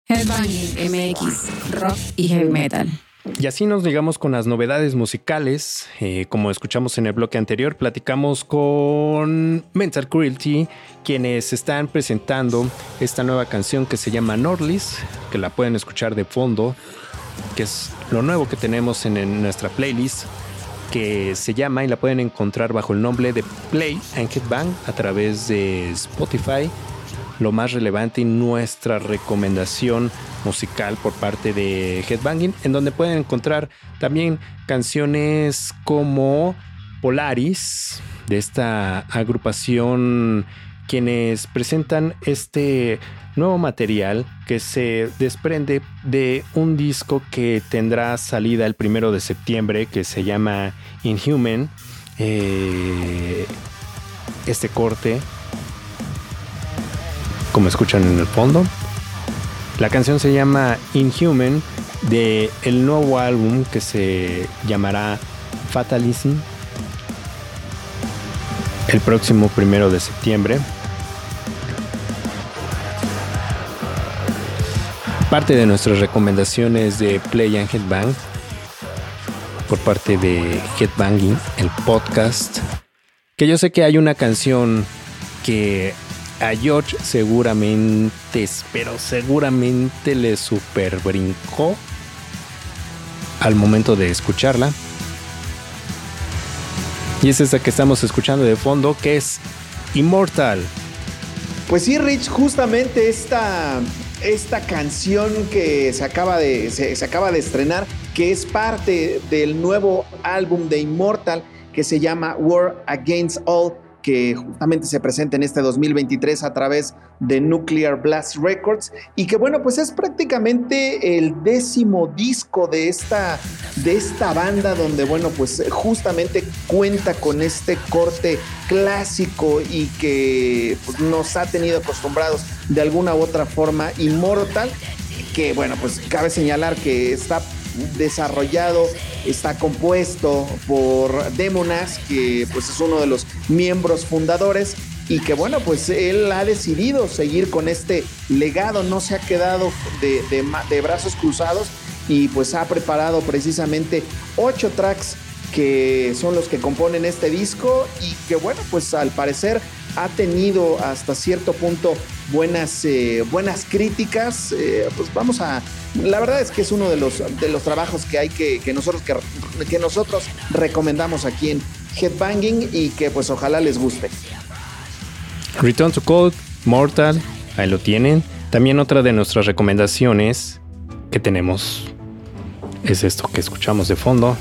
Headbanging MX, rock y heavy metal. Y así nos llegamos con las novedades musicales. Eh, como escuchamos en el bloque anterior, platicamos con Mental Cruelty, quienes están presentando esta nueva canción que se llama Nordlis, que la pueden escuchar de fondo, que es lo nuevo que tenemos en, nuestra playlist, que se llama y la pueden encontrar bajo el nombre de Play and Headbang a través de Spotify lo más relevante y nuestra recomendación musical por parte de Headbanging, en donde pueden encontrar también canciones como Polaris, de esta agrupación quienes presentan este nuevo material que se desprende de un disco que tendrá salida el primero de septiembre que se llama Inhuman. Eh, este corte como escuchan en el fondo. La canción se llama Inhuman de el nuevo álbum que se llamará Fatalism el próximo primero de septiembre. Parte de nuestras recomendaciones de Play and Headbang por parte de Headbanging, el podcast. Que yo sé que hay una canción que a George seguramente, pero seguramente le super brincó al momento de escucharla. Y es esta que estamos escuchando de fondo, que es Immortal. Pues sí, Rich, justamente esta, esta canción que se acaba, de, se acaba de estrenar, que es parte del nuevo álbum de Immortal, que se llama War Against All que justamente se presenta en este 2023 a través de Nuclear Blast Records y que bueno, pues es prácticamente el décimo disco de esta, de esta banda donde bueno, pues justamente cuenta con este corte clásico y que pues, nos ha tenido acostumbrados de alguna u otra forma inmortal que bueno, pues cabe señalar que está desarrollado, está compuesto por Demonas, que pues es uno de los miembros fundadores y que bueno, pues él ha decidido seguir con este legado, no se ha quedado de, brazos cruzados y pues ha preparado precisamente ocho tracks que son los que componen este disco y que bueno, pues al parecer ha tenido hasta cierto punto buenas, eh, buenas críticas. Eh, pues vamos a. La verdad es que es uno de los, de los trabajos que hay que, que nosotros, que, que nosotros recomendamos aquí en Headbanging y que pues ojalá les guste. Return to Cold, Mortal, ahí lo tienen. También otra de nuestras recomendaciones que tenemos es esto que escuchamos de fondo.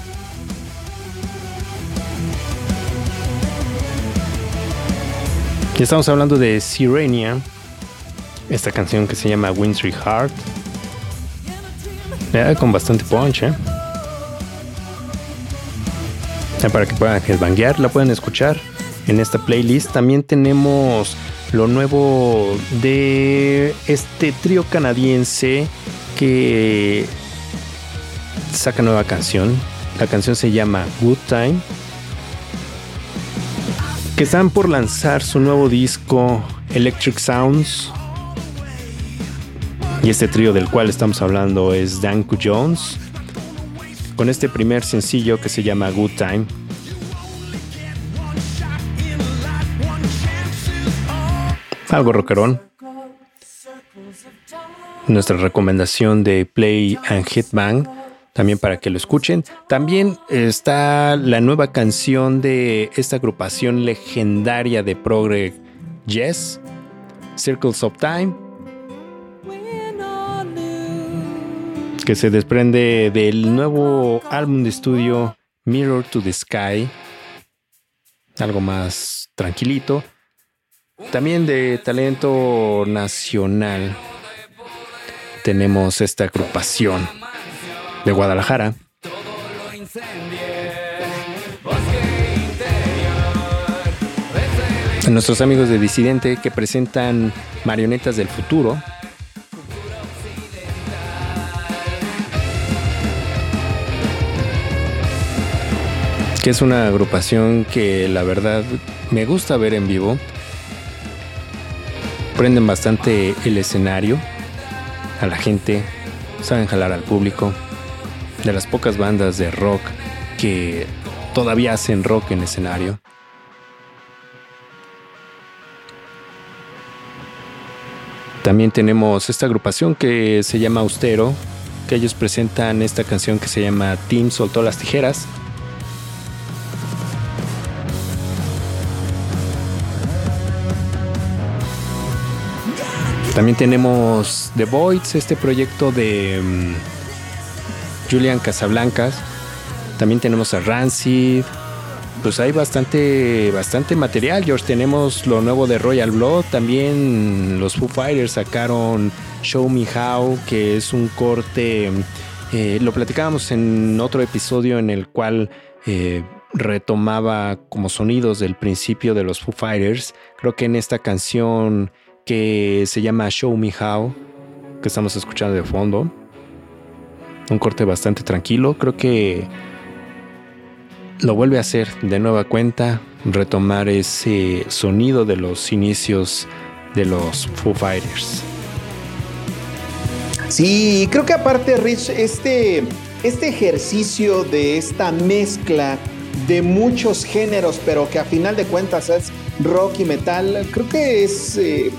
Ya estamos hablando de Sirenia, esta canción que se llama Wintry Heart. Con bastante punch, ¿eh? Para que puedan headbanguear, la pueden escuchar en esta playlist. También tenemos lo nuevo de este trío canadiense que saca nueva canción. La canción se llama Good Time. Que están por lanzar su nuevo disco Electric Sounds. Y este trío del cual estamos hablando es Danko Jones. Con este primer sencillo que se llama Good Time. Algo rockerón. Nuestra recomendación de Play and Hit también para que lo escuchen. También está la nueva canción de esta agrupación legendaria de Progre Yes, Circles of Time, que se desprende del nuevo álbum de estudio Mirror to the Sky, algo más tranquilito. También de talento nacional tenemos esta agrupación de Guadalajara. Nuestros amigos de Disidente que presentan Marionetas del Futuro. Que es una agrupación que la verdad me gusta ver en vivo. Prenden bastante el escenario a la gente, saben jalar al público de las pocas bandas de rock que todavía hacen rock en escenario. También tenemos esta agrupación que se llama Austero, que ellos presentan esta canción que se llama Team Soltó las Tijeras. También tenemos The Voids, este proyecto de mm, Julian Casablancas. También tenemos a Rancid. Pues hay bastante, bastante material, George. Tenemos lo nuevo de Royal Blood. También los Foo Fighters sacaron Show Me How, que es un corte. Eh, lo platicábamos en otro episodio en el cual eh, retomaba como sonidos del principio de los Foo Fighters. Creo que en esta canción que se llama Show Me How, que estamos escuchando de fondo, un corte bastante tranquilo. Creo que lo vuelve a hacer de nueva cuenta, retomar ese sonido de los inicios de los Foo Fighters. Sí, creo que aparte, Rich, este, este ejercicio de esta mezcla de muchos géneros, pero que a final de cuentas es rock y metal, creo que es, eh,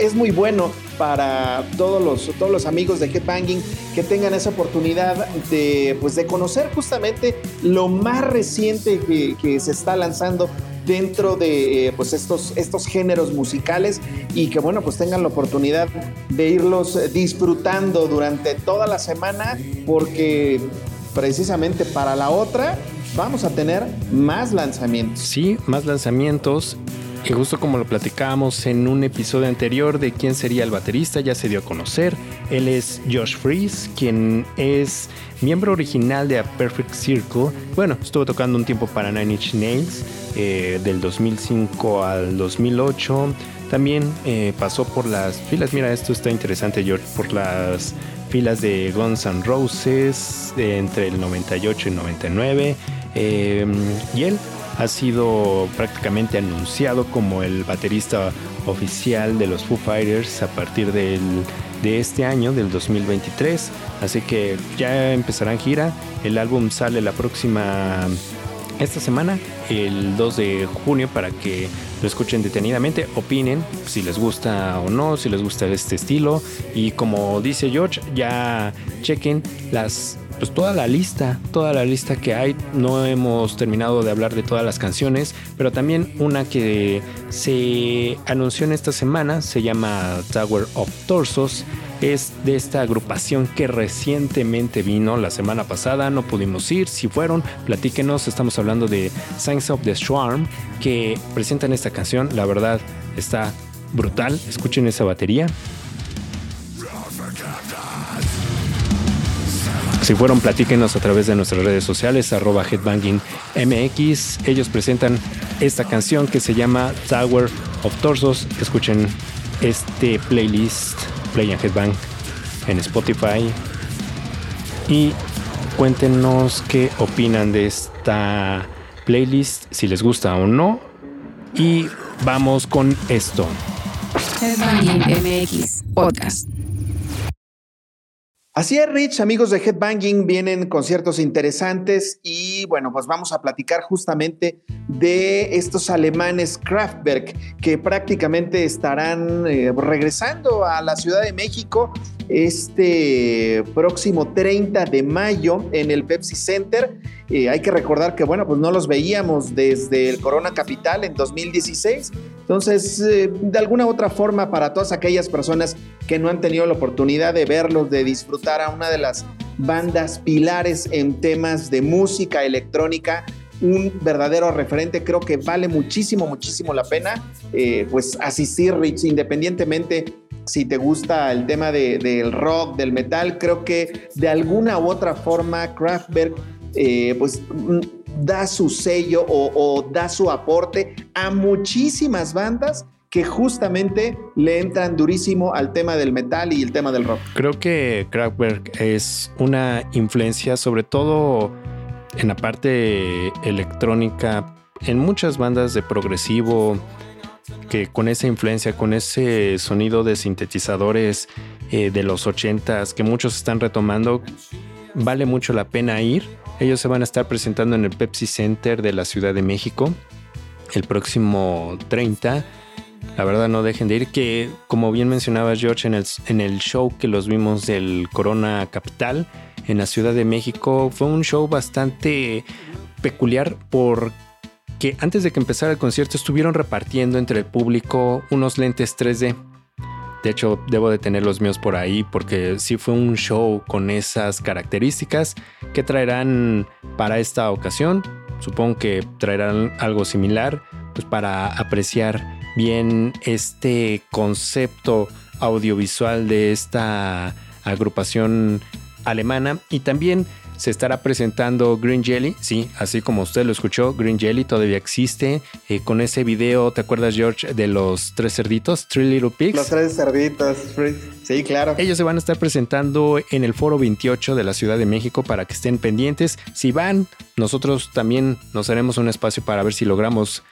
es muy bueno para todos los, todos los amigos de Headbanging que tengan esa oportunidad de, pues, de conocer justamente lo más reciente que, se está lanzando dentro de pues estos, estos géneros musicales y que bueno pues tengan la oportunidad de irlos disfrutando durante toda la semana porque precisamente para la otra vamos a tener más lanzamientos. Sí, más lanzamientos y justo como lo platicábamos en un episodio anterior de quién sería el baterista, ya se dio a conocer. Él es Josh Freeze, quien es miembro original de A Perfect Circle. Bueno, estuvo tocando un tiempo para Nine Inch Nails, eh, del 2005 al 2008. También eh, pasó por las filas, mira, esto está interesante, George, por las filas de Guns N' Roses entre el 98 y 99. Eh, y él ha sido prácticamente anunciado como el baterista oficial de los Foo Fighters a partir de este año, del 2023. Así que ya empezarán gira. El álbum sale la próxima esta semana, el 2 de junio, para que lo escuchen detenidamente, opinen si les gusta o no, si les gusta este estilo. Y como dice George, ya chequen las pues toda la lista, toda la lista que hay. No hemos terminado de hablar de todas las canciones, pero también una que se anunció en esta semana se llama Tower of Torsos. Es de esta agrupación que recientemente vino la semana pasada. No pudimos ir. Si fueron, platíquenos. Estamos hablando de Signs of the Swarm que presentan esta canción. La verdad está brutal. Escuchen esa batería. Si fueron, platíquenos a través de nuestras redes sociales, arroba headbangingmx. Ellos presentan esta canción que se llama Tower of Torsos. Escuchen este playlist, Play and Headbang, en Spotify. Y cuéntenos qué opinan de esta playlist, si les gusta o no. Y vamos con esto. Headbanging MX Podcast. Así es, Rich, amigos de Headbanging, vienen conciertos interesantes y bueno, pues vamos a platicar justamente de estos alemanes Kraftwerk que prácticamente estarán eh, regresando a la Ciudad de México este próximo 30 de mayo en el Pepsi Center. Eh, hay que recordar que, bueno, pues no los veíamos desde el Corona Capital en 2016. Entonces, eh, de alguna otra forma, para todas aquellas personas que no han tenido la oportunidad de verlos, de disfrutar a una de las bandas pilares en temas de música electrónica, un verdadero referente. Creo que vale muchísimo, muchísimo la pena eh, pues asistir, independientemente si te gusta el tema del rock, del metal. Creo que de alguna u otra forma Kraftwerk eh, pues mm, da su sello o, da su aporte a muchísimas bandas que justamente le entran durísimo al tema del metal y el tema del rock. Creo que Kraftwerk es una influencia sobre todo en la parte electrónica, en muchas bandas de progresivo, que con esa influencia, con ese sonido de sintetizadores eh, de los ochentas que muchos están retomando, vale mucho la pena ir. Ellos se van a estar presentando en el Pepsi Center de la Ciudad de México el próximo 30. La verdad no dejen de ir, que como bien mencionaba George en el, en el show que los vimos del Corona Capital en la Ciudad de México, fue un show bastante peculiar porque que antes de que empezara el concierto estuvieron repartiendo entre el público unos lentes 3D. De hecho, debo de tener los míos por ahí porque sí fue un show con esas características que traerán para esta ocasión. Supongo que traerán algo similar pues para apreciar bien este concepto audiovisual de esta agrupación alemana y también se estará presentando Green Jelly, sí, así como usted lo escuchó, Green Jelly todavía existe. Eh, con ese video, ¿te acuerdas, George, de los tres cerditos? Three Little Pigs. Los tres cerditos, sí, claro. Ellos se van a estar presentando en el Foro 28 de la Ciudad de México para que estén pendientes. Si van, nosotros también nos haremos un espacio para ver si logramos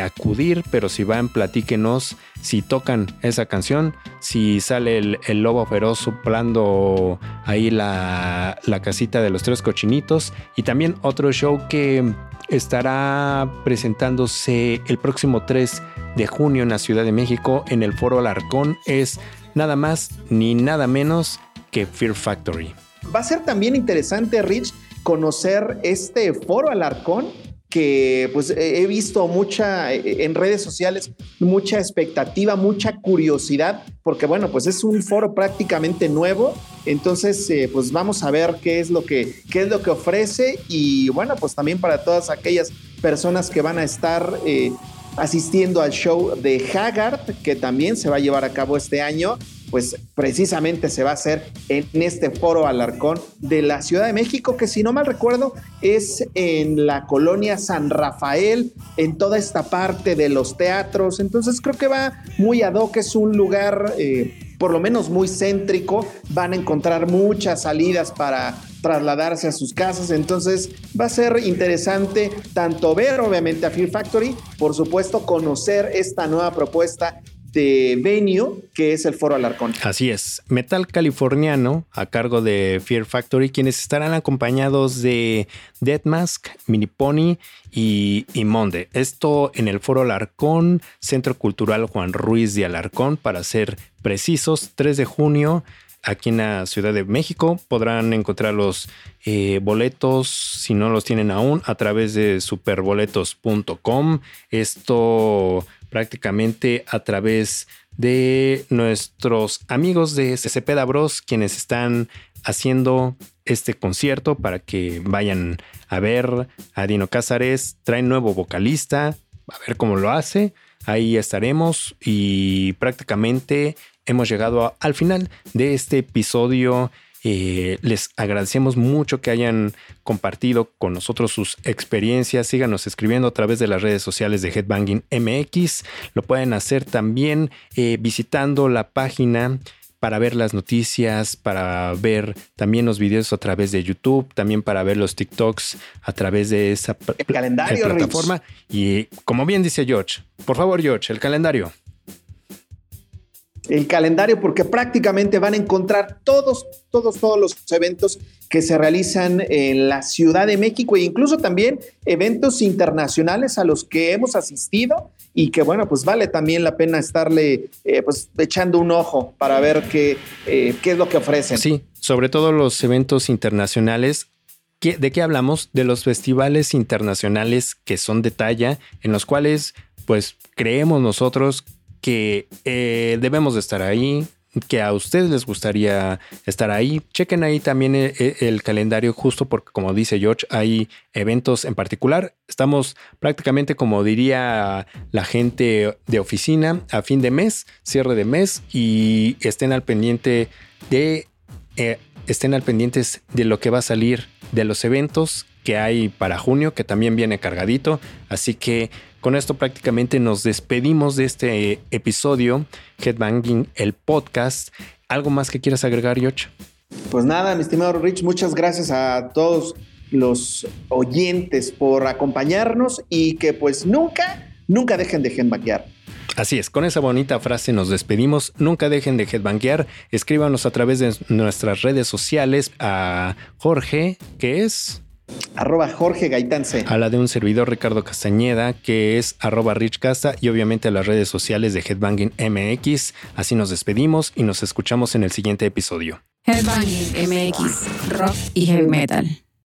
acudir, pero si van, platíquenos si tocan esa canción, si sale el, lobo feroz soplando ahí la, la casita de los tres cochinitos y también otro show que estará presentándose el próximo 3 de junio en la Ciudad de México en el Foro Alarcón es nada más ni nada menos que Fear Factory. Va a ser también interesante, Rich, conocer este foro Alarcón que pues he visto mucha en redes sociales, mucha expectativa, mucha curiosidad, porque bueno, pues es un foro prácticamente nuevo, entonces eh, pues vamos a ver qué es lo que qué es lo que ofrece y bueno, pues también para todas aquellas personas que van a estar eh, asistiendo al show de Haggard, que también se va a llevar a cabo este año pues precisamente se va a hacer en este foro Alarcón de la Ciudad de México, que si no mal recuerdo es en la colonia San Rafael, en toda esta parte de los teatros. Entonces creo que va muy ad hoc, es un lugar eh, por lo menos muy céntrico, van a encontrar muchas salidas para trasladarse a sus casas. Entonces va a ser interesante tanto ver obviamente a Fear Factory, por supuesto conocer esta nueva propuesta este venue que es el Foro Alarcón. Así es, metal californiano a cargo de Fear Factory, quienes estarán acompañados de Dead Mask, Mini Pony y, y Monde. Esto en el Foro Alarcón, Centro Cultural Juan Ruiz de Alarcón, para ser precisos, 3 de junio aquí en la Ciudad de México. Podrán encontrar los eh, boletos, si no los tienen aún, a través de superboletos.com. Esto prácticamente a través de nuestros amigos de Cepeda Bros, quienes están haciendo este concierto para que vayan a ver a Dino Cázares. Trae nuevo vocalista, a ver cómo lo hace. Ahí estaremos y prácticamente hemos llegado al final de este episodio. Eh, les agradecemos mucho que hayan compartido con nosotros sus experiencias. Síganos escribiendo a través de las redes sociales de Headbanging MX. Lo pueden hacer también eh, visitando la página para ver las noticias, para ver también los videos a través de YouTube, también para ver los TikToks a través de esa calendario, plataforma. Y como bien dice George, por favor George, el calendario el calendario porque prácticamente van a encontrar todos, todos, todos los eventos que se realizan en la Ciudad de México e incluso también eventos internacionales a los que hemos asistido y que bueno, pues vale también la pena estarle eh, pues echando un ojo para ver qué, eh, qué es lo que ofrecen. Sí, sobre todo los eventos internacionales ¿De qué hablamos? De los festivales internacionales que son de talla, en los cuales pues creemos nosotros que eh, debemos de estar ahí, que a ustedes les gustaría estar ahí. Chequen ahí también el, eh, el, calendario justo porque como dice George, hay eventos en particular. Estamos prácticamente como diría la gente de oficina a fin de mes, cierre de mes y estén al pendiente de... Eh, estén al pendientes de lo que va a salir de los eventos que hay para junio, que también viene cargadito. Así que con esto prácticamente nos despedimos de este episodio, Headbanging, el podcast. ¿Algo más que quieras agregar, Yoch? Pues nada, mi estimado Rich, muchas gracias a todos los oyentes por acompañarnos y que pues nunca, nunca dejen de headbanguear. Así es, con esa bonita frase nos despedimos. Nunca dejen de headbanguear. Escríbanos a través de nuestras redes sociales a Jorge, que es arroba Jorge Gaitance. A la de un servidor Ricardo Castañeda, que es arroba Rich Casta, y obviamente a las redes sociales de Headbanging MX. Así nos despedimos y nos escuchamos en el siguiente episodio. Headbanging MX, rock y heavy metal.